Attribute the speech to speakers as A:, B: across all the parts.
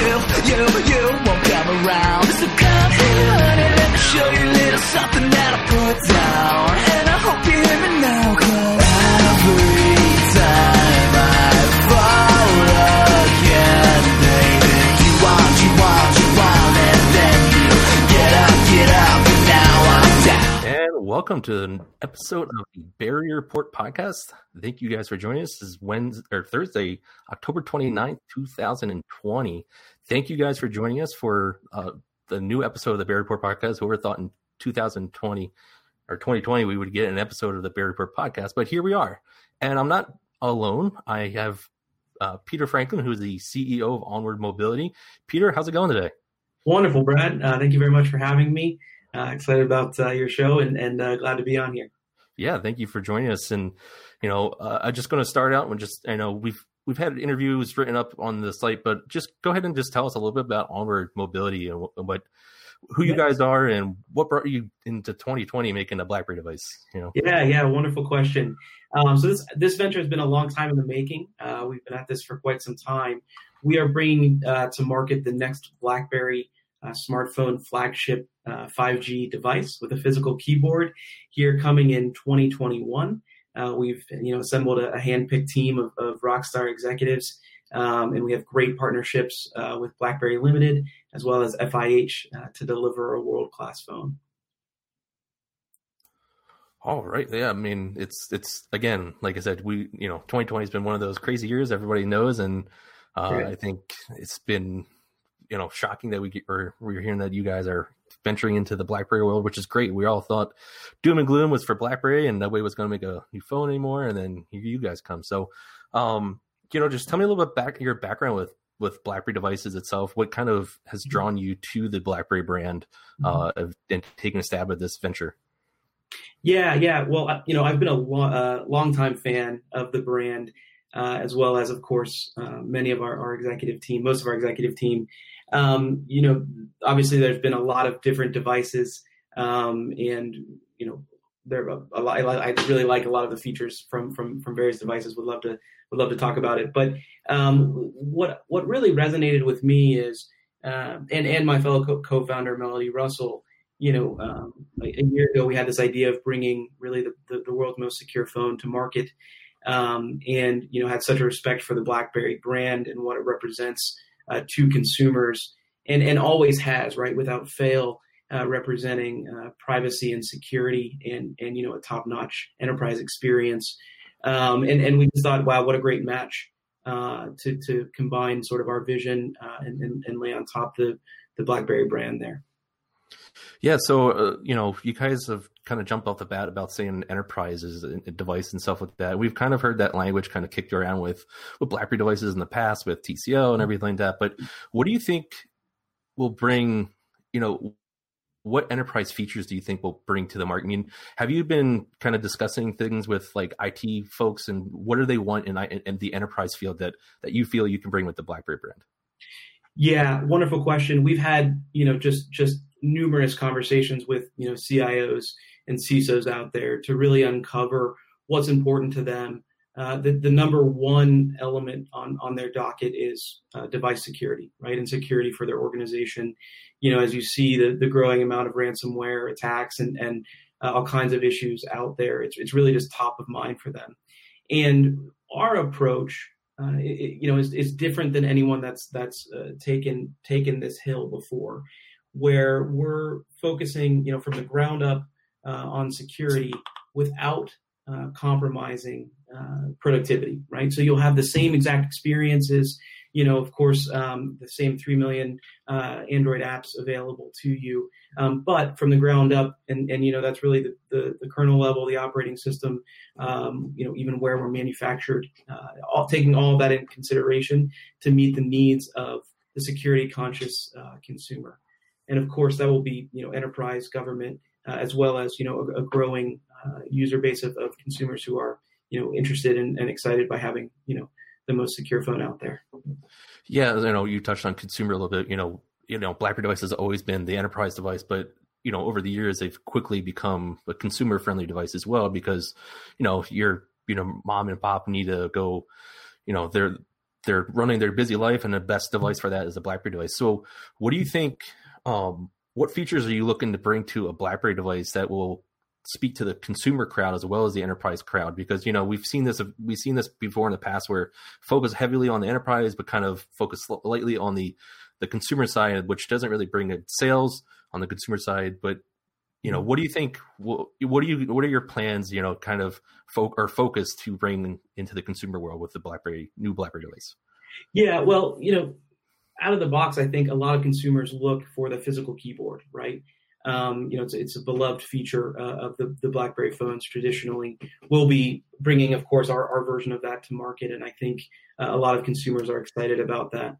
A: you, you, you won't come around. So come here, honey, let me show you a little something that I put down. And I hope you hear me now, cause every time I fall again, baby, you want, you want, you want, and then you get up, get up, and now I'm down.
B: And welcome to an episode of the Berry Report podcast. Thank you guys for joining us. This is Wednesday or Thursday, October 29th, 2020. Thank you guys for joining us for uh, the new episode of the Berry Report podcast. Whoever thought in 2020 or 2020 we would get an episode of the Berry Report podcast, but here we are. And I'm not alone. I have uh, Peter Franklin, who's the CEO of Onward Mobility. Peter, how's it going today?
C: Wonderful, Brad. Uh, thank you very much for having me. Uh, excited about uh, your show and, and uh, glad to be on here.
B: yeah thank you for joining us and you know uh, i'm just going to start out and just i know we've we've had interviews written up on the site but just go ahead and just tell us a little bit about onward mobility and what, who you guys are and what brought you into 2020 making a blackberry device you know
C: Yeah, yeah, wonderful question. Um, so this this venture has been a long time in the making. Uh, we've been at this for quite some time. We are bringing uh, to market the next BlackBerry uh, smartphone flagship uh, 5G device with a physical keyboard here coming in 2021. Uh, we've you know assembled a, a hand-picked team of, of rockstar executives, um, and we have great partnerships uh, with BlackBerry Limited as well as FIH uh, to deliver a world-class phone.
B: all right yeah i mean it's it's again like i said we you know 2020 has been one of those crazy years everybody knows and uh,
C: Right.
B: i think it's been you know shocking that we get or we're hearing that you guys are venturing into the blackberry world which is great. We all thought doom and gloom was for blackberry and nobody was going to make a new phone anymore and then here you guys come. So um you know just tell me a little bit back your background with with blackberry devices itself. What kind of has drawn you to the blackberry brand uh of, and taking a stab at this venture?
C: Yeah, yeah. Well, you know, I've been a lo- uh, longtime fan of the brand, uh, as well as, of course, uh, many of our, our executive team, most of our executive team. Um, you know, obviously, there's been a lot of different devices, um, and you know, there are a lot. I really like a lot of the features from from from various devices. Would love to would love to talk about it. But um, what what really resonated with me is, uh, and and my fellow co- co-founder Melody Russell you know, um, a a year ago we had this idea of bringing really the, the, the world's most secure phone to market, um, and you know had such a respect for the BlackBerry brand and what it represents uh, to consumers, and and always has right without fail. Uh, representing uh, privacy and security and and you know a top notch enterprise experience, um, and and we just thought, wow, what a great match uh, to to combine sort of our vision uh, and, and and lay on top the the BlackBerry brand there.
B: Yeah, so uh, you know, you guys have kind of jumped off the bat about saying enterprise is a device and stuff like that. We've kind of heard that language kind of kicked around with with BlackBerry devices in the past with TCO and everything like that. But what do you think will bring? You know, what enterprise features do you think will bring to the market? I mean, have you been kind of discussing things with like IT folks, and what do they want in, in the enterprise field that that you feel you can bring with the BlackBerry brand?
C: Yeah, wonderful question. We've had, you know, just just numerous conversations with, you know, CIOs and CISOs out there to really uncover what's important to them. Uh, the, the number one element on, on their docket is uh, device security, right? And security for their organization. You know, as you see the, the growing amount of ransomware attacks and, and uh, all kinds of issues out there, it's, it's really just top of mind for them. And our approach uh, it, you know, is, is different than anyone that's that's uh, taken taken this hill before, where we're focusing, you know, from the ground up uh, on security without uh, compromising uh, productivity, right? So you'll have the same exact experiences, you know, of course, um, the same three million uh, Android apps available to you, um, but from the ground up, and and you know that's really the, the the kernel level, the operating system, um, you know, even where we're manufactured, uh, all, taking all that in consideration to meet the needs of the security conscious uh, consumer. And of course, that will be, you know, enterprise, government, uh, as well as, you know, a, a growing uh, user base of, of consumers who are, you know, interested in, and excited by having, you know, the most secure phone out there.
B: Yeah, you know, you touched on consumer a little bit. You know, you know, BlackBerry device has always been the enterprise device, but you know, over the years they've quickly become a consumer friendly device as well because, you know, your you know mom and pop need to go, you know, they're they're running their busy life, and the best device for that is a BlackBerry device. So, what do you think? Um, what features are you looking to bring to a BlackBerry device that will speak to the consumer crowd as well as the enterprise crowd? Because you know we've seen this we've seen this before in the past where focus heavily on the enterprise, but kind of focus lightly on the the consumer side, which doesn't really bring in sales on the consumer side, but you know what do you think what, what do you what are your plans you know kind of folk or focus to bring into the consumer world with the blackberry new blackberry device?
C: Yeah well you know out of the box i think a lot of consumers look for the physical keyboard right? Um, you know it's, it's a beloved feature uh, of the, the blackberry phones traditionally. We'll be bringing of course our, our version of that to market and i think uh, a lot of consumers are excited about that.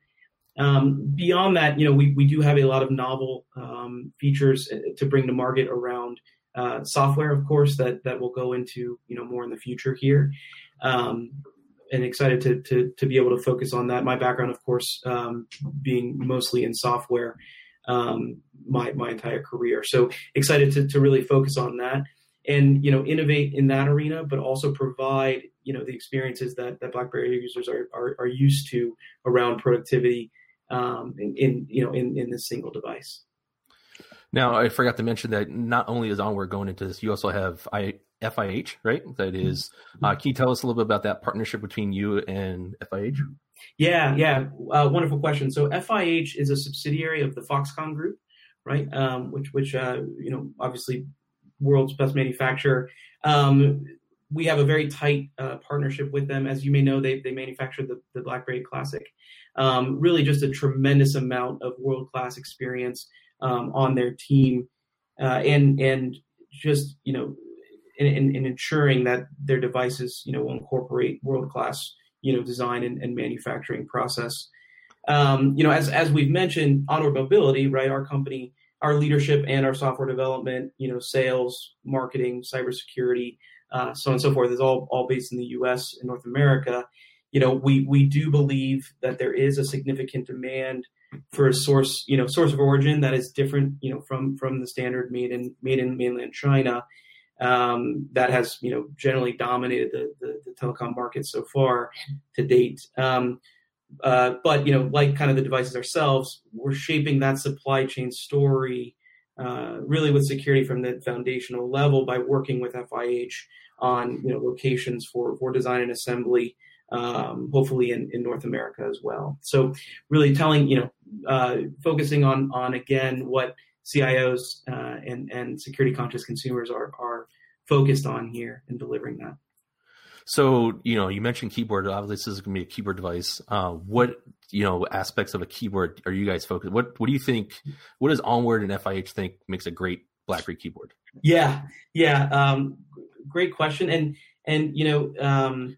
C: Um, beyond that, you know, we, we do have a lot of novel um, features uh, to bring to market around uh, software, of course, that that will go into you know more in the future here. Um, and excited to, to to be able to focus on that. My background, of course, um, being mostly in software, um, my my entire career. So excited to to really focus on that and you know innovate in that arena, but also provide you know the experiences that that BlackBerry users are are, are used to around productivity um, in, in, you know in in this single device.
B: Now, I forgot to mention that not only is Onward going into this, you also have I, FIH, right? That is, mm-hmm. uh, can you tell us a little bit about that partnership between you and FIH?
C: Yeah, yeah, uh, wonderful question. So FIH is a subsidiary of the Foxconn Group, right? Um, which, which uh, you know, obviously, world's best manufacturer. Um, we have a very tight uh, partnership with them. As you may know, they they manufacture the, the BlackBerry Classic, um, really just a tremendous amount of world class experience um, on their team, uh, and and just you know, in, ensuring that their devices you know will incorporate world class you know design and, and manufacturing process. Um, you know, as as we've mentioned, Onward Mobility, right? Our company, our leadership, and our software development, you know, sales, marketing, cybersecurity, uh, so on and so forth, is all all based in the U.S. and North America you know, we we do believe that there is a significant demand for a source, you know, source of origin that is different, you know, from from the standard made in made in mainland China. Um, that has, you know, generally dominated the, the, the telecom market so far to date. Um, uh, but you know, like kind of the devices ourselves, we're shaping that supply chain story uh, really with security from the foundational level by working with FIH on you know locations for for design and assembly um, hopefully in, in North America as well. So really telling, you know, uh, focusing on on again what CIOs uh, and and security conscious consumers are are focused on here and delivering that.
B: So you know, you mentioned keyboard. Obviously, this is going to be a keyboard device. Uh, what you know aspects of a keyboard are you guys focused? What what do you think? What does Onward and FIH think makes a great BlackBerry keyboard?
C: Yeah, yeah, um, great question. And and you know, um,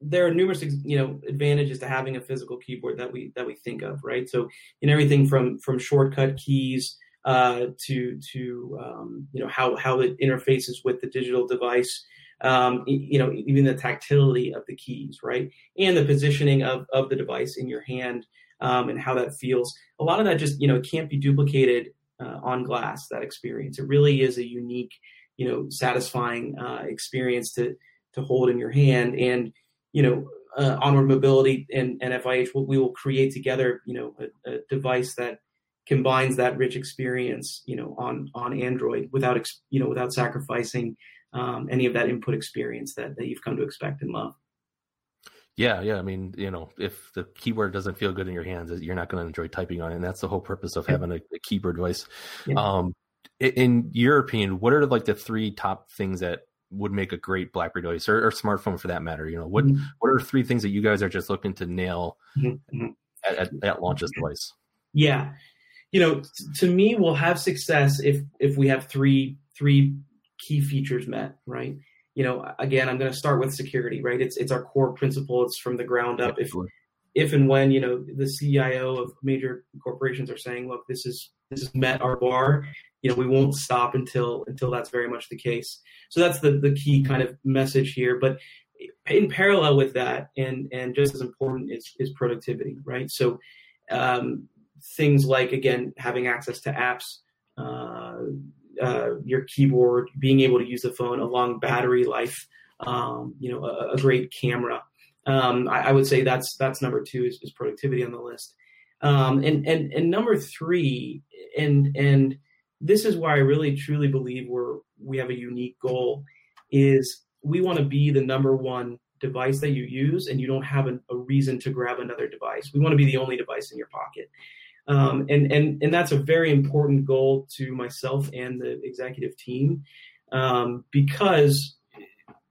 C: there are numerous you know advantages to having a physical keyboard that we that we think of right so in everything from from shortcut keys uh, to to um, you know how how it interfaces with the digital device um, you know even the tactility of the keys right? And the positioning of of the device in your hand um, and how that feels. A lot of that just you know can't be duplicated uh, on glass that experience. It really is a unique you know satisfying uh, experience to to hold in your hand. And you know, uh, onward mobility and, and FIH, we will create together, you know, a, a, device that combines that rich experience, you know, on on Android without, you know, without sacrificing um, any of that input experience that, that you've come to expect and love.
B: Yeah, yeah. I mean, you know, if the keyboard doesn't feel good in your hands, you're not going to enjoy typing on it, and that's the whole purpose of having a, a keyboard device. Yeah. Um, in your opinion, what are like the three top things that would make a great BlackBerry device or, or smartphone for that matter? You know, what mm-hmm. what are three things that you guys are just looking to nail mm-hmm. mm-hmm. at, at, at launch this device?
C: Yeah, you know, t- to me, we'll have success if if we have three three key features met, right? You know, again, I'm going to start with security, right? It's it's our core principle. It's from the ground up. if if and when you know the CIO of major corporations are saying, look, this is this has met our bar, you know we won't stop until until that's very much the case so that's the the key kind of message here but in parallel with that and and just as important is is productivity right so um, things like again having access to apps uh, uh, your keyboard being able to use the phone a long battery life um, you know a, a, great camera um, I, I, would say that's that's number two is, is productivity on the list. Um, and and and number three, and and this is why I really truly believe we're we have a unique goal, is we want to be the number one device that you use, and you don't have a, a reason to grab another device. We want to be the only device in your pocket. Um, and and and that's a very important goal to myself and the executive team um, because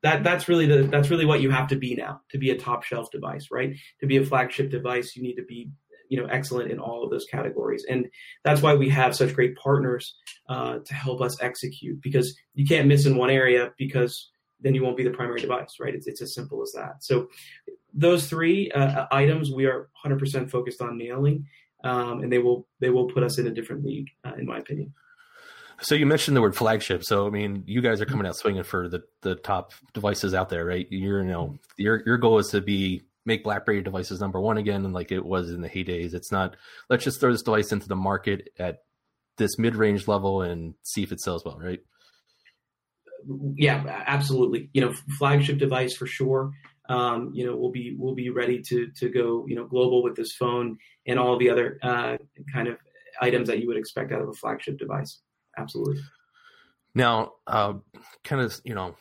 C: that that's really the that's really what you have to be now to be a top shelf device, right? To be a flagship device, you need to be you know excellent in all of those categories, and that's why we have such great partners uh, to help us execute. Because you can't miss in one area because then you won't be the primary device, right? It's it's as simple as that. So those three uh, items we are 100% focused on nailing, um, and they will they will put us in a different league, uh, in my opinion.
B: So you mentioned the word flagship. So I mean, you guys are coming out swinging for the the top devices out there, right? You're you know your your goal is to be make BlackBerry devices number one again, and like it was in the heydays. It's not let's just throw this device into the market at this mid range level and see if it sells well, right?
C: Yeah, absolutely. You know, flagship device for sure. Um, you know, we'll be we'll be ready to to go you know global with this phone and all the other uh, kind of items that you would expect out of a flagship device absolutely.
B: Now, uh, kind of, you know,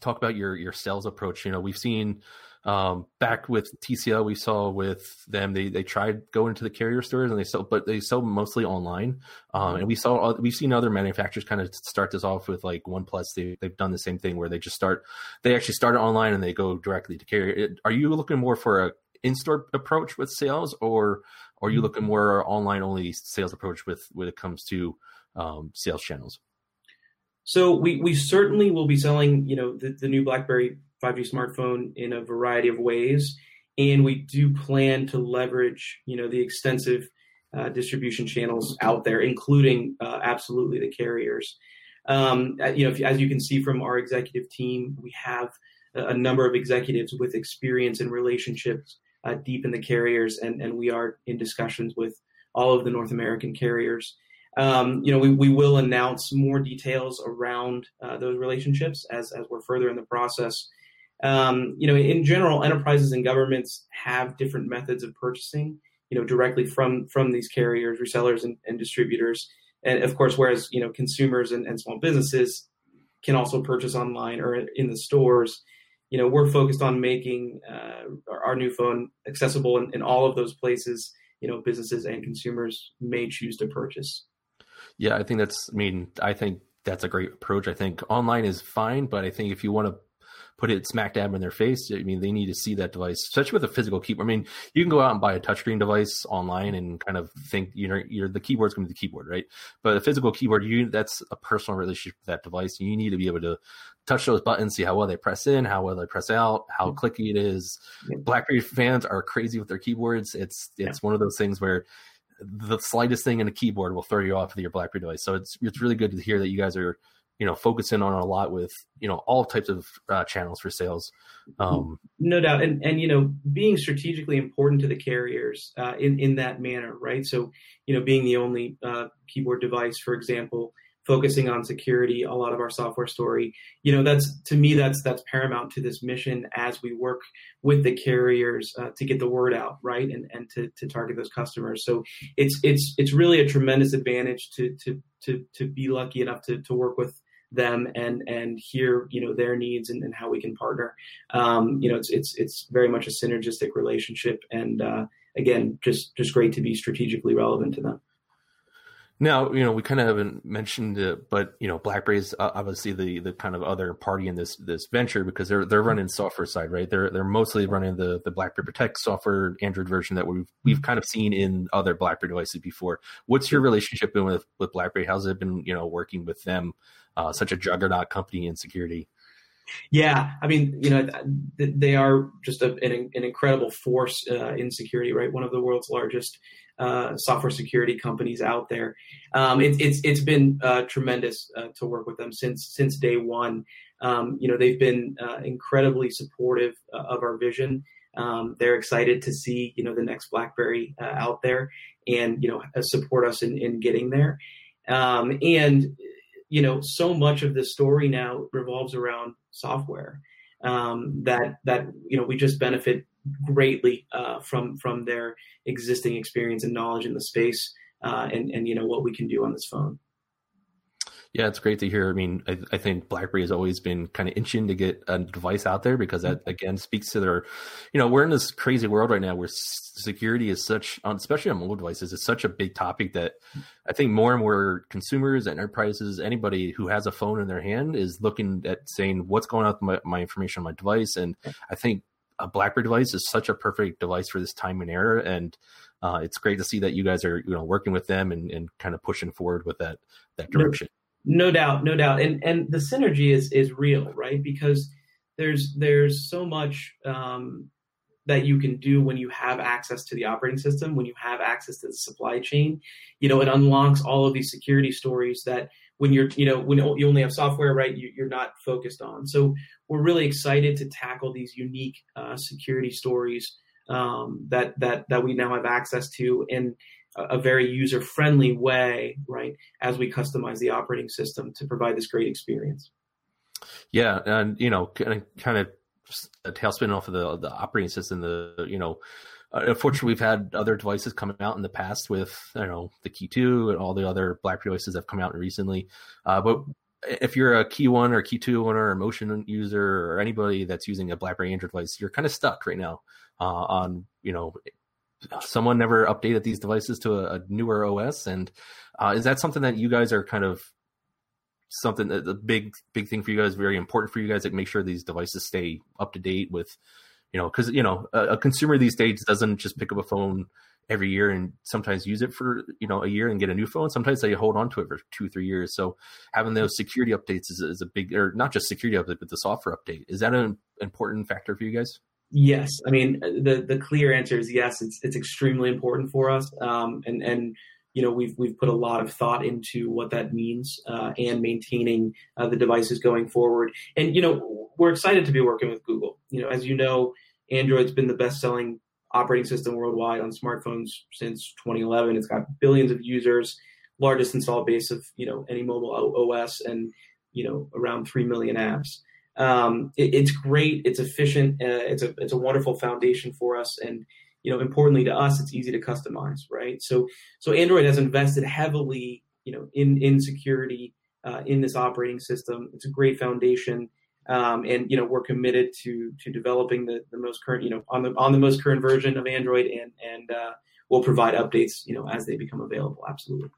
B: talk about your your sales approach. You know, we've seen um, back with TCL, we saw with them they they tried going into the carrier stores and they sell, but they sell mostly online. Um, and we saw we've seen other manufacturers kind of start this off with like OnePlus. They they've done the same thing where they just start they actually start online and they go directly to carrier. Are you looking more for a in store approach with sales, or, or are you mm-hmm. looking more online only sales approach with when it comes to um, sales channels?
C: So we we certainly will be selling, you know, the, the new BlackBerry 5G smartphone in a variety of ways, and we do plan to leverage, you know, the extensive uh, distribution channels out there, including uh, absolutely the carriers. Um, uh, you know, if, as you can see from our executive team, we have a, a number of executives with experience and relationships uh, deep in the carriers, and and we are in discussions with all of the North American carriers. Um, you know, we, we will announce more details around uh, those relationships as, as we're further in the process. Um, you know, in general, enterprises and governments have different methods of purchasing, you know, directly from from these carriers, resellers, and, and distributors. And of course, whereas you know, consumers and, and small businesses can also purchase online or in the stores. You know, we're focused on making uh, our new phone accessible in, in all of those places. You know, businesses and consumers may choose to purchase.
B: Yeah, I think that's. I mean, I think that's a great approach. I think online is fine, but I think if you want to put it smack dab in their face, I mean, they need to see that device, especially with a physical keyboard. I mean, you can go out and buy a touchscreen device online and kind of think you know, you're the keyboard's going to be the keyboard, right? But a physical keyboard, you that's a personal relationship with that device. You need to be able to touch those buttons, see how well they press in, how well they press out, how mm-hmm. clicky it is. BlackBerry fans are crazy with their keyboards. It's it's yeah. one of those things where the slightest thing in a keyboard will throw you off with your BlackBerry device. So it's it's really good to hear that you guys are you know focusing on a lot with you know all types of uh, channels for sales. Um,
C: no doubt, and and you know being strategically important to the carriers uh, in in that manner, right? So you know being the only uh, keyboard device, for example, focusing on security a lot of our software story you know that's to me that's that's paramount to this mission as we work with the carriers uh, to get the word out right and and to, to target those customers so it's it's it's really a tremendous advantage to to to to be lucky enough to to work with them and and hear you know their needs and, and how we can partner um, you know it's it's it's very much a synergistic relationship and uh, again just just great to be strategically relevant to them
B: now, you know, we kind of haven't mentioned it, but you know, BlackBerry's obviously the the kind of other party in this this venture because they're they're running software side, right? They're they're mostly running the the BlackBerry Protect software Android version that we've we've kind of seen in other BlackBerry devices before. What's your relationship been with with BlackBerry? How's it been, you know, working with them, uh, such a juggernaut company in security?
C: Yeah, I mean, you know, they are just a, an, an, incredible force uh, in security, right? One of the world's largest uh, software security companies out there. Um, it, it's it's been uh, tremendous uh, to work with them since since day one. Um, you know, they've been uh, incredibly supportive uh, of our vision. Um, they're excited to see you know the next BlackBerry out there, and you know support us in, in getting there. Um, and you know, so much of this story now revolves around software um, that that you know we just benefit greatly uh, from from their existing experience and knowledge in the space, uh, and and you know what we can do on this phone.
B: Yeah, it's great to hear. I mean, I, I think BlackBerry has always been kind of inching to get a device out there because that again speaks to their, you know, we're in this crazy world right now where security is such, especially on mobile devices, is such a big topic that I think more and more consumers and enterprises, anybody who has a phone in their hand, is looking at saying what's going on with my, my information on my device. And I think a BlackBerry device is such a perfect device for this time and era, and uh, it's great to see that you guys are, you know, working with them and, and kind of pushing forward with that that direction.
C: No doubt, no doubt, and and the synergy is is real, right? Because there's there's so much um, that you can do when you have access to the operating system, when you have access to the supply chain. You know, it unlocks all of these security stories that when you're you know when you only have software, right? You, are not focused on. So we're really excited to tackle these unique uh, security stories um, that that that we now have access to and a very user friendly way, right, as we customize the operating system to provide this great experience.
B: Yeah, and you know, kind of, a tailspin off of the the operating system. The you know, uh, unfortunately, we've had other devices coming out in the past with you know the Key Two and all the other BlackBerry devices that have come out recently. Uh, but if you're a Key One or Key Two owner, or Motion user, or anybody that's using a BlackBerry Android device, you're kind of stuck right now uh, on you know someone never updated these devices to a, a newer OS, and uh, is that something that you guys are kind of something that the big big thing for you guys, very important for you guys, like make sure these devices stay up to date with, you know, because you know a, a, consumer these days doesn't just pick up a phone every year and sometimes use it for you know a year and get a new phone. Sometimes they hold on to it for two three years. So having those security updates is, is a big, or not just security update, but the software update. Is that an important factor for you guys?
C: Yes, I mean the the clear answer is yes. It's it's extremely important for us, um, and and you know we've we've put a lot of thought into what that means uh, and maintaining uh, the devices going forward. And you know we're excited to be working with Google. You know, as you know, Android's been the best selling operating system worldwide on smartphones since 2011. It's got billions of users, largest install base of you know any mobile OS, and you know around three million apps um, it, it's great. It's efficient. Uh, it's a it's a wonderful foundation for us, and you know, importantly to us, it's easy to customize, right? So so Android has invested heavily, you know, in in security uh, in this operating system. It's a great foundation. Um, and you know we're committed to to developing the, the most current you know on the on the most current version of Android and and uh, we'll provide updates you know as they become available. Absolutely.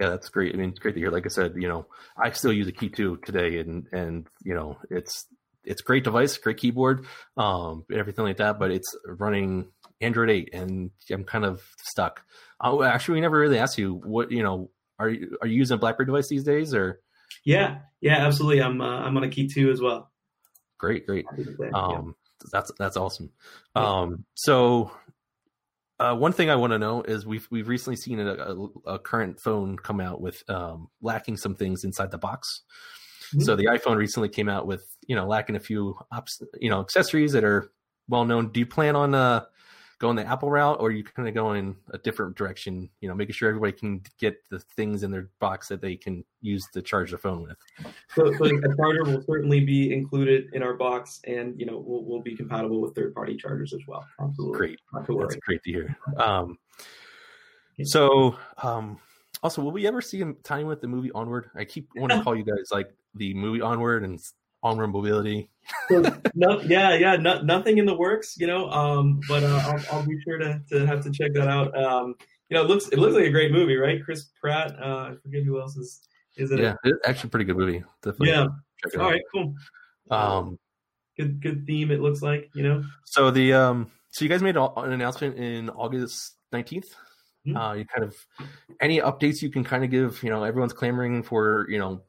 B: Yeah, that's great. I mean, it's great to hear. Like I said, you know, I still use a key two today, and and you know, it's it's great device, great keyboard, um, and everything like that. But it's running Android eight, and I'm kind of stuck. Oh, actually, we never really asked you what you know. Are you are you using a BlackBerry device these days, or?
C: Yeah, yeah, absolutely. I'm uh, I'm on a key two as well.
B: Great, great. Um, yeah. that's that's awesome. Um, so uh, one thing I want to know is we've we've recently seen a, a, a current phone come out with um, lacking some things inside the box. Mm-hmm. So the iPhone recently came out with you know lacking a few ops, you know accessories that are well known. Do you plan on uh, going the Apple route, or you kind of going a different direction? You know, making sure everybody can get the things in their box that they can use to charge the phone with.
C: So, so a charger will certainly be included in our box, and you know, we'll, we'll be compatible with third-party chargers as well. Absolutely,
B: great. That's great to hear. Um, so, um, also, will we ever see him tying with the movie Onward? I keep wanting to call you guys like the movie Onward and Onward Mobility
C: no, yeah, yeah, no, nothing in the works, you know. Um, but uh, I'll, I'll, be sure to, to have to check that out. Um, you know, it looks it looks like a great movie, right? Chris Pratt. Uh, I forget who else is is it?
B: Yeah, it's actually a pretty good movie. Definitely.
C: Yeah. All right. Cool.
B: Um,
C: good good theme. It looks like you know.
B: So the um, so you guys made an announcement in August nineteenth. Mm-hmm. Uh, you kind of any updates you can kind of give. You know, everyone's clamoring for you know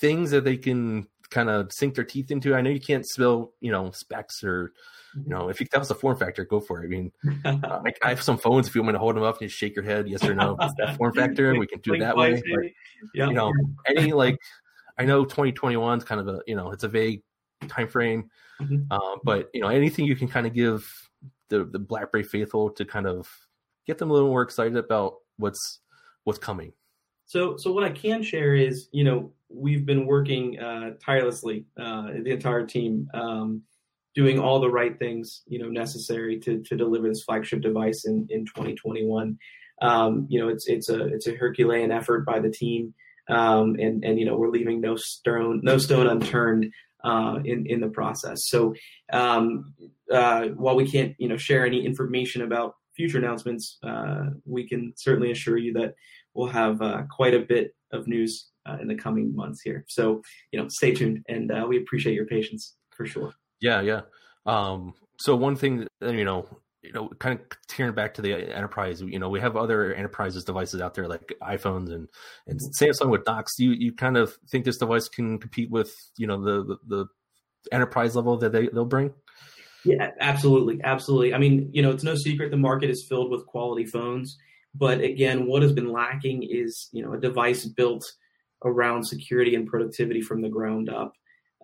B: things that they can kind of sink their teeth into. I know you can't spill, you know, specs or, you know, if you tell us a form factor, go for it. I mean, uh, I, I, have some phones. If you want me to hold them up and just shake your head, yes or no, that form factor, we can do it that way. But, yeah. You know, any like, I know 2021 is kind of a, you know, it's a vague time frame, mm-hmm. uh, but you know, anything you can kind of give the the BlackBerry faithful to kind of get them a little more excited about what's what's coming.
C: So, so what I can share is, you know, we've been working uh, tirelessly, uh, the entire team, um, doing all the right things you know necessary to to deliver this flagship device in in 2021. Um, you know, it's it's a it's a Herculean effort by the team, um, and and you know we're leaving no stone no stone unturned uh, in in the process. So um, uh, while we can't you know share any information about future announcements, uh, we can certainly assure you that we'll have uh, quite a bit of news uh, in the coming months here. So you know, stay tuned, and uh, we appreciate your patience for sure.
B: Yeah, yeah. Um, so one thing, you know, you know, kind of tearing back to the enterprise, you know, we have other enterprises devices out there like iPhones and and Samsung with docks. You you kind of think this device can compete with you know the the, the enterprise level that they they'll bring?
C: Yeah, absolutely, absolutely. I mean, you know, it's no secret the market is filled with quality phones, but again, what has been lacking is you know a device built around security and productivity from the ground up.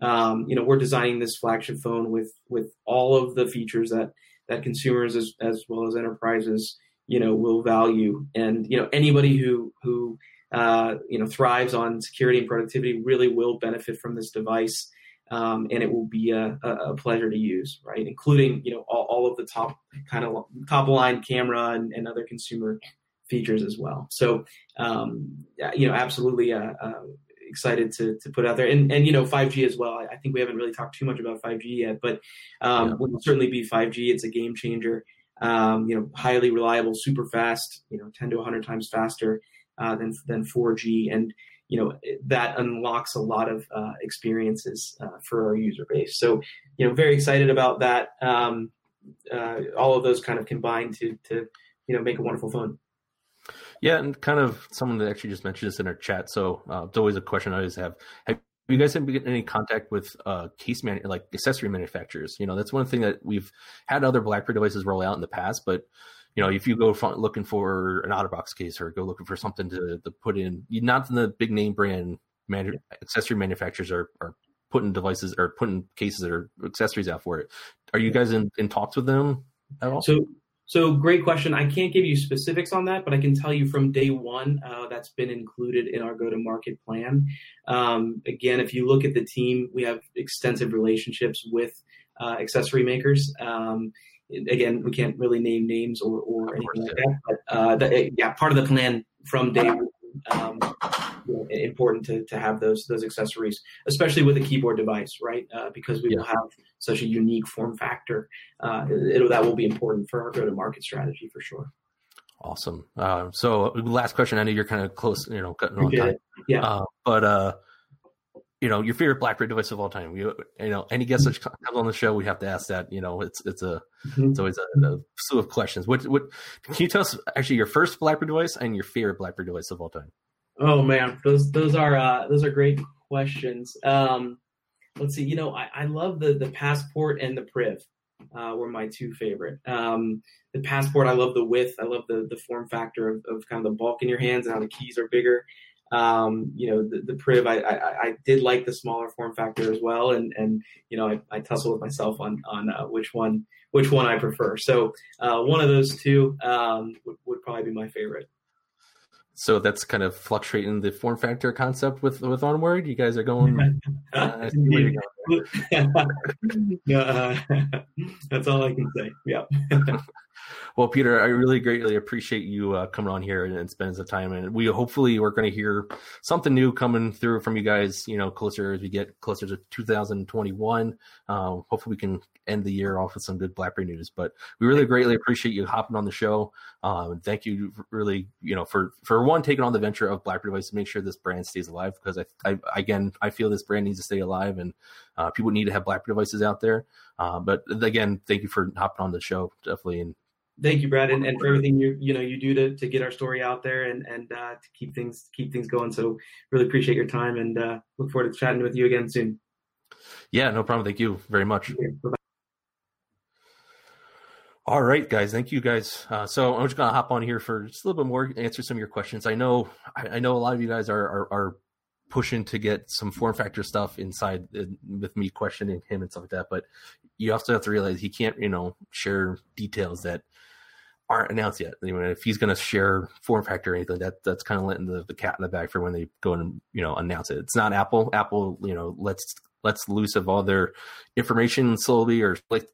C: Um, you know, we're designing this flagship phone with with all of the features that that consumers as, as well as enterprises, you know, will value. And you know, anybody who who uh, you know thrives on security and productivity really will benefit from this device. Um, and it will be a, a, pleasure to use, right? Including you know all, all of the top kind of top line camera and, and other consumer features as well. So um, you know, absolutely uh, uh, excited to to put out there, and and you know 5G as well. I, I think we haven't really talked too much about 5G yet, but um, yeah. will certainly be 5G. It's a game changer. Um, you know, highly reliable, super fast. You know, 10 to 100 times faster uh, than than 4G, and you know that unlocks a lot of uh, experiences uh, for our user base. So you know, very excited about that. Um, uh, all of those kind of combine to to you know make a wonderful phone.
B: Yeah, and kind of someone that actually just mentioned this in our chat. So uh, it's always a question I always have. Have you guys been getting any contact with uh, case man like accessory manufacturers? You know, that's one thing that we've had other BlackBerry devices roll out in the past, but you know, if you go looking for an OtterBox case or go looking for something to, to put in, not the big name brand manu- accessory manufacturers are, are putting devices or putting cases or accessories out for it. Are you guys in, in talks with them at all?
C: So so great question. I can't give you specifics on that, but I can tell you from day one uh, that's been included in our go-to-market plan. Um, again, if you look at the team, we have extensive relationships with uh, accessory makers. Um, again, we can't really name names or, or anything like that, but uh, the, yeah, part of the plan from day one um, important to, to have those those accessories, especially with a keyboard device, right? Uh, because we yeah. will have such a unique form factor. Uh, that will be important for our go to market strategy for sure.
B: Awesome. Uh, so, last question. I know you're kind of close, you know, cutting on time.
C: Yeah. Uh,
B: but uh, you know, your favorite BlackBerry device of all time. You, you know, any guest that comes on the show, we have to ask that. You know, it's it's a mm-hmm. it's always a, a, slew of questions. What what can you tell us actually your first BlackBerry device and your favorite BlackBerry device of all time?
C: Oh man, those those are uh, those are great questions. Um, let's see. You know, I, I love the the passport and the Priv. Uh, were my two favorite. Um, the passport, I love the width. I love the the form factor of, of kind of the bulk in your hands and how the keys are bigger. Um, you know, the, the Priv, I, I, I, did like the smaller form factor as well, and and you know, I, I tussle with myself on on uh, which one which one I prefer. So uh, one of those two um, would, would probably be my favorite.
B: So that's kind of fluctuating the form factor concept with with onward. You guys are going. Uh,
C: uh, that's all I can say. Yeah.
B: Well, Peter, I really greatly appreciate you uh, coming on here and, and spending some time. And we hopefully we're going to hear something new coming through from you guys. You know, closer as we get closer to 2021. Um, hopefully, we can end the year off with some good BlackBerry news. But we really greatly appreciate you hopping on the show. Um, thank you, really, you know, for for one taking on the venture of BlackBerry device to make sure this brand stays alive. Because I, I again, I feel this brand needs to stay alive, and uh, people need to have BlackBerry devices out there. Uh, but again, thank you for hopping on the show, definitely, and
C: thank you, Brad, and, and, for everything you you know you do to, to get our story out there and and uh, to keep things keep things going. So really appreciate your time and uh, look forward to chatting with you again soon.
B: Yeah, no problem. Thank you very much. All right, guys. Thank you, guys. Uh, so I'm just gonna hop on here for just a little bit more, answer some of your questions. I know, I, I know a lot of you guys are, are, are pushing to get some form factor stuff inside uh, with me questioning him and stuff like that. But you also have to realize he can't, you know, share details that aren't announced yet. I mean, if he's going to share form factor or anything, that that's kind of letting the, the cat in the bag for when they go and you know announce it. It's not Apple. Apple, you know, lets lets loose of all their information slowly or like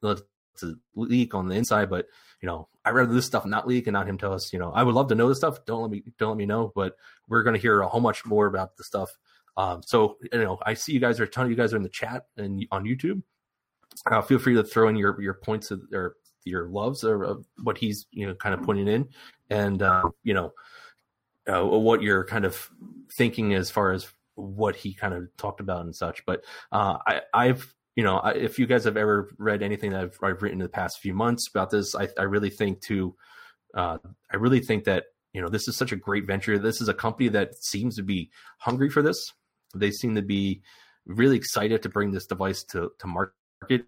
B: to leak on the inside. But you know, I'd rather this stuff not leak and not him tell us. You know, I would love to know this stuff. Don't let me don't let me know. But we're going to hear a whole much more about the stuff. Um, so you know, I see you guys are a ton of you guys are in the chat and on YouTube. Uh, feel free to throw in your your points of, or your loves or uh, what he's you know kind of putting in, and uh, you know uh, what you're kind of thinking as far as what he kind of talked about and such. But uh, I, I've you know, if you guys have ever read anything that I've, I've written in the past few months about this, I, I really think to, uh, I really think that you know this is such a great venture. This is a company that seems to be hungry for this. They seem to be really excited to bring this device to to market.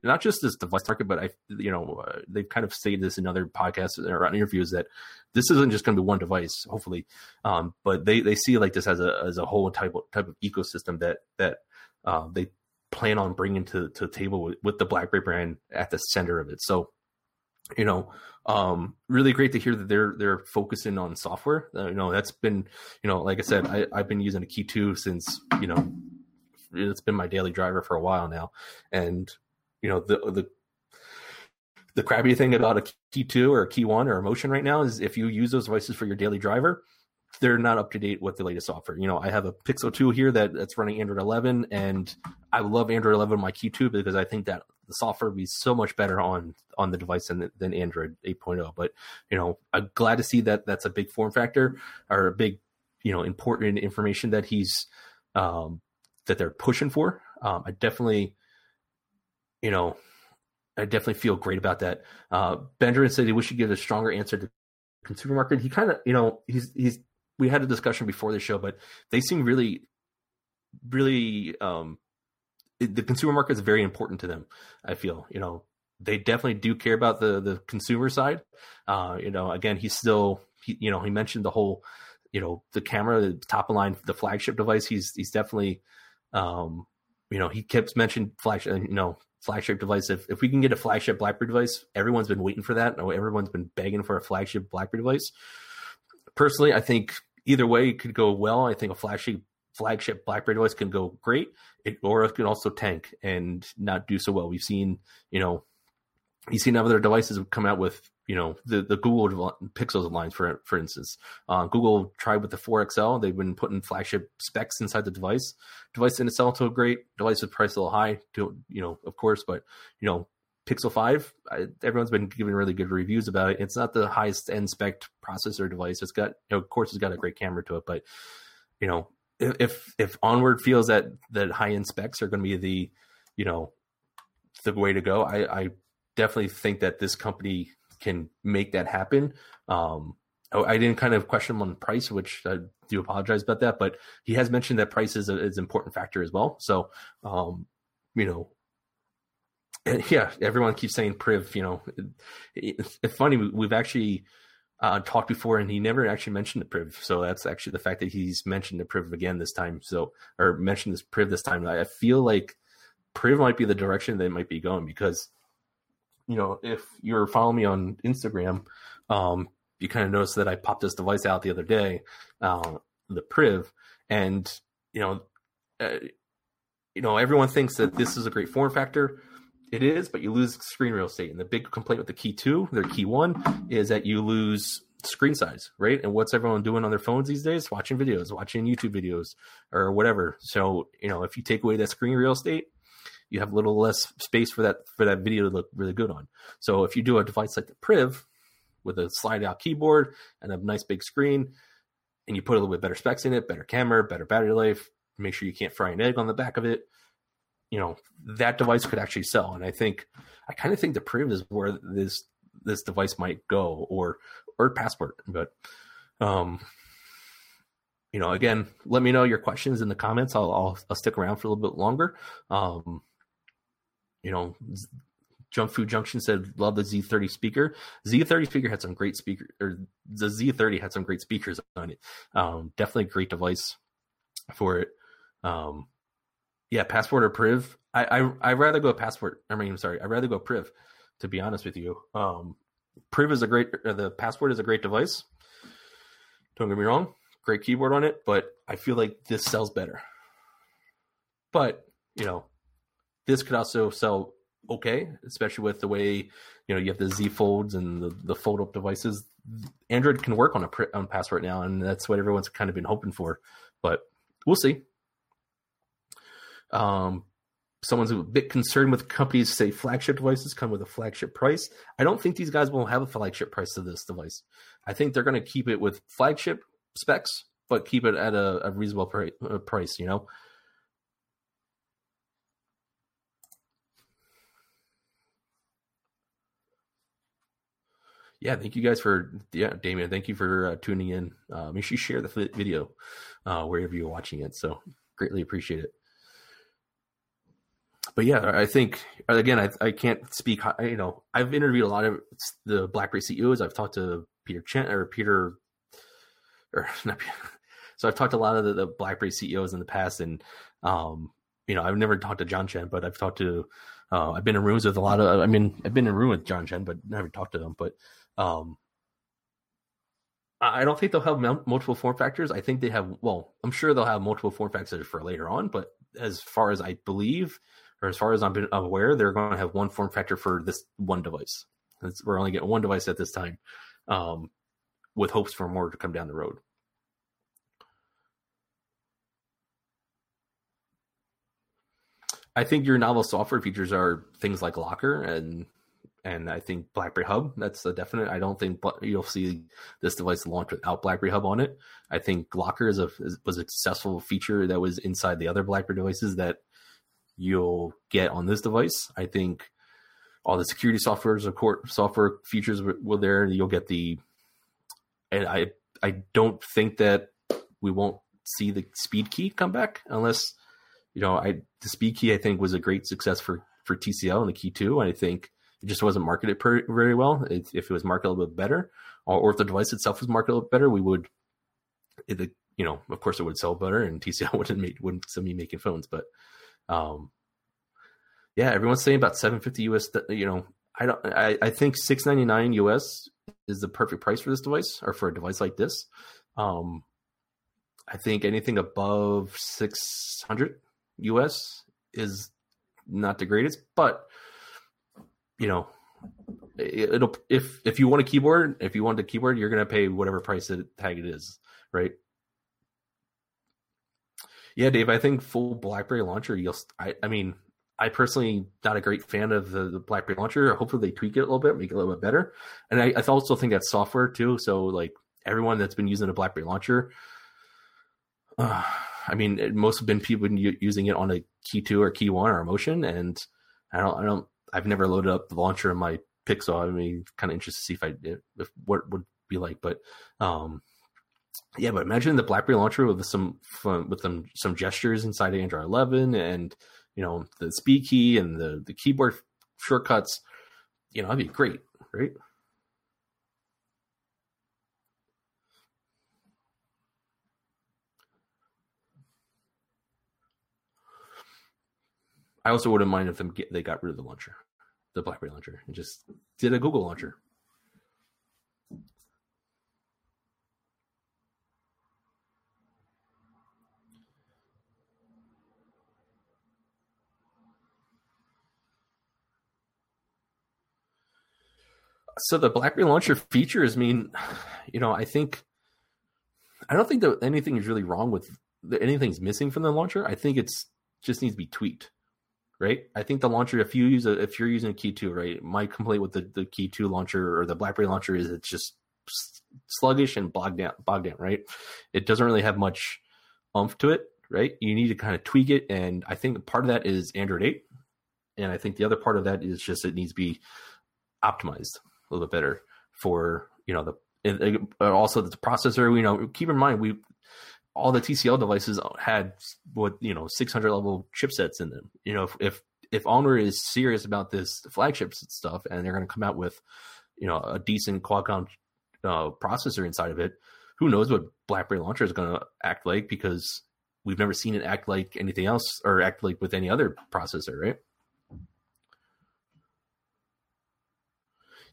B: Not just this device market, but I, you know, uh, they've kind of stated this in other podcasts or interviews that this isn't just going to be one device, hopefully, um, but they they see like this as a as a whole type of type of ecosystem that that uh, they plan on bringing to to the table with, with the BlackBerry brand at the center of it. So, you know, um, really great to hear that they're they're focusing on software. Uh, you know, that's been, you know, like I said, I, I've been using a Key Two since you know it's been my daily driver for a while now, and you know the the the crappy thing about a key two or a key one or a motion right now is if you use those devices for your daily driver, they're not up to date with the latest software. You know, I have a Pixel 2 here that, that's running Android 11, and I love Android 11 on my Key 2 because I think that the software would be so much better on on the device than, than Android 8.0. But you know, I'm glad to see that that's a big form factor or a big you know important information that he's um, that they're pushing for. Um, I definitely, you know, I definitely feel great about that. Uh, Benjamin said he wish he give a stronger answer to consumer market. He kind of, you know, he's he's we had a discussion before the show, but they seem really, really, um, the consumer market is very important to them. I feel, you know, they definitely do care about the the consumer side. Uh, you know, again, he's still, he, you know, he mentioned the whole, you know, the camera, the top of line, the flagship device. He's he's definitely, um, you know, he kept mentioning flagship, you know, flagship device. If if we can get a flagship BlackBerry device, everyone's been waiting for that. Everyone's been begging for a flagship BlackBerry device personally, I think either way it could go well. I think a flagship flagship BlackBerry device can go great, it, or it can also tank and not do so well. We've seen, you know, you've seen other devices come out with, you know, the, the Google Pixels lines, for for instance. Uh, Google tried with the 4XL. They've been putting flagship specs inside the device. Device in itself a great device with price a little high, to, you know, of course, but you know, Pixel 5, I, everyone's been giving really good reviews about it. It's not the highest end spec processor device. It's got, you know, of course, it's got a great camera to it, but you know, if if Onward feels that that high end specs are going to be the, you know, the way to go, I, I definitely think that this company can make that happen. Um, I didn't kind of question him on price, which I do apologize about that, but he has mentioned that price is, a, is an important factor as well. So, um, you know, yeah, everyone keeps saying Priv. You know, it, it's funny. We've actually uh, talked before, and he never actually mentioned the Priv. So that's actually the fact that he's mentioned the Priv again this time. So or mentioned this Priv this time. I feel like Priv might be the direction they might be going because, you know, if you're following me on Instagram, um, you kind of noticed that I popped this device out the other day, uh, the Priv, and you know, uh, you know, everyone thinks that this is a great form factor it is, but you lose screen real estate. And the big complaint with the Key 2, their Key 1, is that you lose screen size, right? And what's everyone doing on their phones these days? Watching videos, watching YouTube videos, or whatever. So, you know, if you take away that screen real estate, you have a little less space for that for that video to look really good on. So if you do a device like the Priv with a slide out keyboard and a nice big screen, and you put a little bit better specs in it, better camera, better battery life, make sure you can't fry an egg on the back of it, you know that device could actually sell. And i think i kind of think the priv is where this this device might go or or passport. But um you know again let me know your questions in the comments. I'll i'll, I'll stick around for a little bit longer. Um you know junk food junction said love the z30 speaker. Z30 speaker had some great speaker or the z30 had some great speakers on it. Um definitely a great device for it. Um yeah, passport or priv. I I I rather go passport. I mean, I'm sorry, I'd rather go priv. To be honest with you, um, priv is a great. the passport is a great device. Don't get me wrong, great keyboard on it, but I feel like this sells better. But you know, this could also sell okay, especially with the way you know you have the Z folds and the, the fold up devices. Android can work on a on pass right now, and that's what everyone's kind of been hoping for. But we'll see. Um, someone's a bit concerned with companies say flagship devices come with a flagship price. I don't think these guys will have a flagship price to this device. I think they're going to keep it with flagship specs, but keep it at a, a reasonable uh, price. You know. Yeah, thank you guys for yeah, Damien. Thank you for uh, tuning in. Uh, make sure you share the video uh, wherever you're watching it. So greatly appreciate it but yeah, I think again, I, I can't speak. You know, I've interviewed a lot of the BlackBerry CEOs. I've talked to Peter Chen or Peter, or not. Peter, so I've talked to a lot of the, the, BlackBerry CEOs in the past, and um, you know, I've never talked to John Chen, but I've talked to. Uh, I've been in rooms with a lot of. I mean, I've been in a room with John Chen, but never talked to them. But um, I don't think they'll have multiple form factors. I think they have. Well, I'm sure they'll have multiple form factors for later on. But as far as I believe, or as far as I'm aware, they're going to have one form factor for this one device. It's, we're only getting one device at this time, um, with hopes for more to come down the road. I think your novel software features are things like Locker and and I think BlackBerry Hub. That's a definite. I don't think you'll see this device launch without BlackBerry Hub on it. I think Locker is a was a successful feature that was inside the other BlackBerry devices that you'll get on this device. I think all the security software software features will there. You'll get the, and I I don't think that we won't see the speed key come back unless you know I the speed key I think was a great success for for TCL and the key two. I think it just wasn't marketed per, very well. It, if it was marketed a little bit better, or, or, if the device itself was marketed a little better, we would, it, you know, of course it would sell better, and TCL wouldn't make wouldn't still be making phones, but um, yeah, everyone's saying about 750 US. You know, I don't. I, I think 699 US is the perfect price for this device or for a device like this. Um, I think anything above 600 US is not the greatest, but you know, it, will if if you want a keyboard, if you want a keyboard, you're gonna pay whatever price it tag it is, right? Yeah, Dave, I think full BlackBerry launcher. You'll. I. I mean, I personally not a great fan of the, the, BlackBerry launcher. Hopefully, they tweak it a little bit, make it a little bit better. And I, I also think that's software too. So, like everyone that's been using a BlackBerry launcher, uh, I mean, it, most have been people using it on a Key Two or Key One or Emotion, and I don't. I don't. I've never loaded up the launcher in my Pixel. I mean, kind of interested to see if I if what would be like, but um, yeah, but imagine the BlackBerry launcher with some fun, with some some gestures inside Android 11 and you know the speed key and the the keyboard shortcuts. You know, that'd be great, right? I also wouldn't mind if they got rid of the launcher, the BlackBerry launcher, and just did a Google launcher. So the BlackBerry launcher features mean, you know, I think I don't think that anything is really wrong with anything's missing from the launcher. I think it's just needs to be tweaked, right? I think the launcher, if you use a, if you're using a Key two, right, my complaint with the the Key two launcher or the BlackBerry launcher is it's just sluggish and bogged down, bogged down, right? It doesn't really have much umph to it, right? You need to kind of tweak it, and I think part of that is Android eight, and I think the other part of that is just it needs to be optimized little bit better for you know the also the processor. You know, keep in mind we all the TCL devices had what you know 600 level chipsets in them. You know, if if, if Onward is serious about this flagship stuff and they're going to come out with you know a decent Qualcomm uh, processor inside of it, who knows what BlackBerry launcher is going to act like because we've never seen it act like anything else or act like with any other processor, right?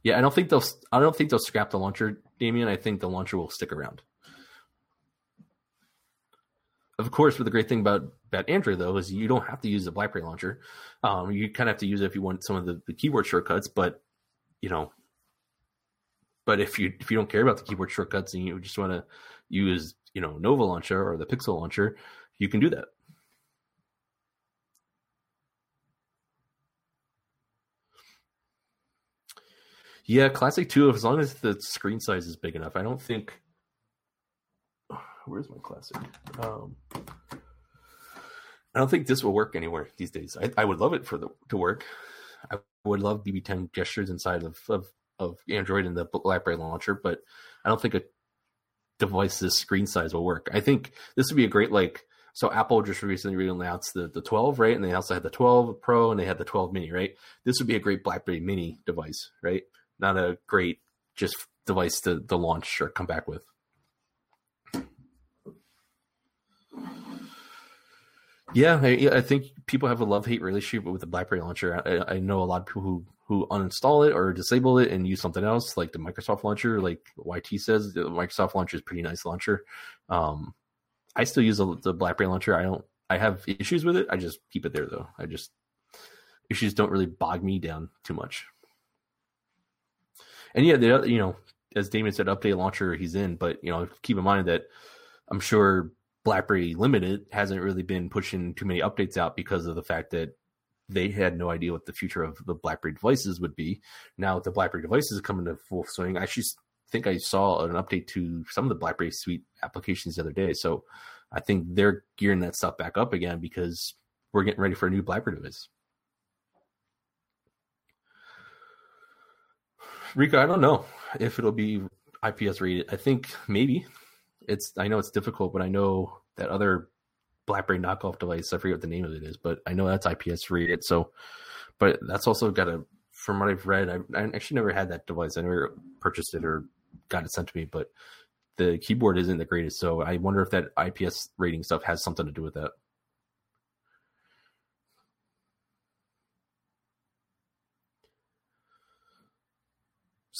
B: Yeah, I don't think they'll. I don't think they'll scrap the launcher, Damien. I think the launcher will stick around. of course, but the great thing about about Android though is you don't have to use the BlackBerry launcher. Um, you kind of have to use it if you want some of the, the keyboard shortcuts, but you know, but if you if you don't care about the keyboard shortcuts and you just want to use you know Nova launcher or the Pixel launcher, you can do that. Yeah, Classic 2, as long as the screen size is big enough. I don't think. Where's my Classic? Um, I don't think this will work anywhere these days. I, I would love it for the to work. I would love BB10 gestures inside of, of, of Android and the BlackBerry launcher, but I don't think a device device's screen size will work. I think this would be a great like. So Apple just recently announced the, the 12, right? And they also had the 12 Pro and they had the 12 Mini, right? This would be a great BlackBerry Mini device, right? Not a great just device to, to launch or come back with. Yeah, I, I think people have a love hate relationship with the BlackBerry launcher. I, I, know a lot of people who who uninstall it or disable it and use something else, like the Microsoft launcher. Like YT says, the Microsoft launcher is pretty nice launcher. Um, I still use the, the BlackBerry launcher. I don't. I have issues with it. I just keep it there though. I just issues don't really bog me down too much. And yeah, the you know, as Damon said, update launcher he's in, but you know, keep in mind that I'm sure BlackBerry Limited hasn't really been pushing too many updates out because of the fact that they had no idea what the future of the BlackBerry devices would be. Now with the BlackBerry devices coming to full swing, I actually think I saw an update to some of the BlackBerry Suite applications the other day. So I think they're gearing that stuff back up again because we're getting ready for a new BlackBerry device. Rico, I don't know if it'll be IPS rated. I think maybe it's I know it's difficult, but I know that other BlackBerry knockoff device, I forget what the name of it is, but I know that's IPS rated. So, but that's also got a, from what I've read, I, I actually never had that device. I never purchased it or got it sent to me, but the keyboard isn't the greatest. So I wonder if that IPS rating stuff has something to do with that.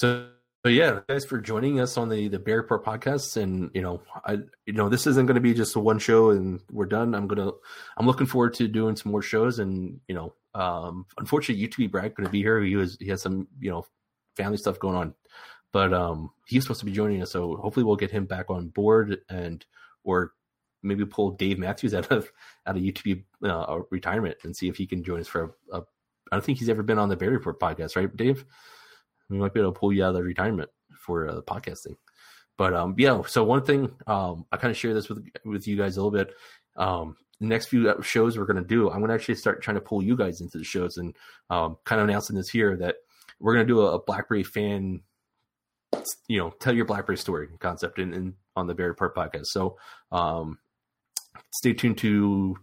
B: So so yeah, guys for joining us on the the Berry Report podcast, and you know, I you know this isn't going to be just one show and we're done. I'm gonna I'm looking forward to doing some more shows, and you know, um, unfortunately, YouTube Brad couldn't be here. He was he has some you know family stuff going on, but um, he's supposed to be joining us, so hopefully we'll get him back on board and or maybe pull Dave Matthews out of out of YouTube uh, retirement and see if he can join us for a, a. I don't think he's ever been on the Berry Report podcast, right, Dave? We might be able to pull you out of the retirement for uh, podcasting. But um, yeah, so one thing um, I kind of share this with with you guys a little bit. Um, next few shows we're going to do, I'm going to actually start trying to pull you guys into the shows and um, kind of announcing this here that we're going to do a, BlackBerry fan, you know, tell your BlackBerry story concept in, in on the Berry Report podcast. So um, stay tuned to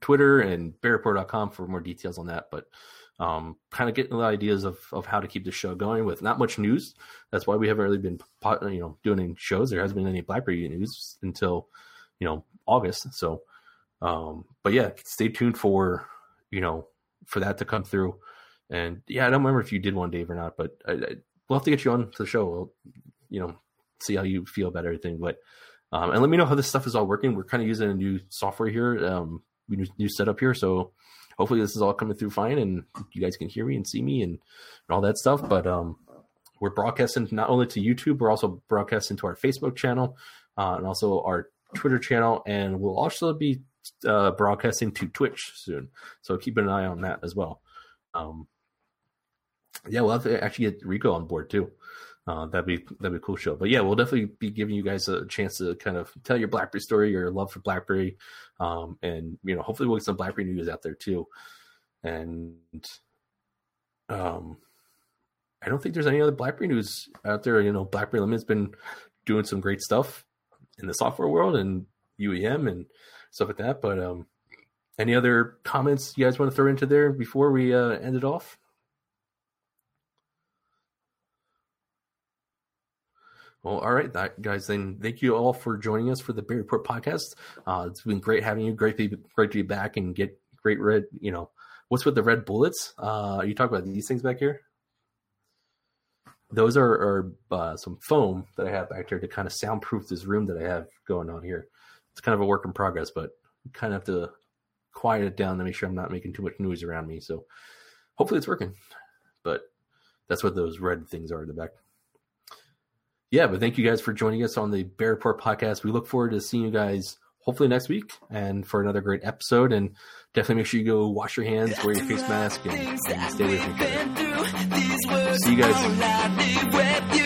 B: Twitter and berryreport.com for more details on that. But um, kind of getting the ideas of, of how to keep the show going with not much news. That's why we haven't really been, you know, doing any shows. There hasn't been any BlackBerry news until, you know, August. So, um, but yeah, stay tuned for, you know, for that to come through. And yeah, I don't remember if you did one, Dave, or not, but I, I, we'll have to get you on to the show. We'll, you know, see how you feel about everything. But, um, and let me know how this stuff is all working. We're kind of using a new software here, um, new, new setup here. So, hopefully this is all coming through fine and you guys can hear me and see me and, and all that stuff. But um, we're broadcasting not only to YouTube, we're also broadcasting to our Facebook channel uh, and also our Twitter channel, and we'll also be uh, broadcasting to Twitch soon. So keep an eye on that as well. Um, yeah, we'll have to actually get Rico on board too. Uh, that'd be that'd be a cool show. But yeah, we'll definitely be giving you guys a chance to kind of tell your BlackBerry story, your love for BlackBerry, um, and you know, hopefully we'll get some BlackBerry news out there too. And um, I don't think there's any other BlackBerry news out there. You know, BlackBerry Limited's been doing some great stuff in the software world and UEM and stuff like that. But um, any other comments you guys want to throw into there before we uh, end it off? Well, all right, that, guys. Then thank you all for joining us for the Berry Report podcast. Uh, it's been great having you. Great to be, great to be back and get great red. You know, what's with the red bullets? Uh, are you talking about these things back here? Those are, are uh, some foam that I have back here to kind of soundproof this room that I have going on here. it's kind of a work in progress, but kind of have to quiet it down to make sure I'm not making too much noise around me. So hopefully it's working. But that's what those red things are in the back. Yeah, but thank you guys for joining us on the Berry Report podcast. We look forward to seeing you guys hopefully next week and for another great episode. And definitely make sure you go wash your hands, wear your face mask, and, and stay with me. See you guys.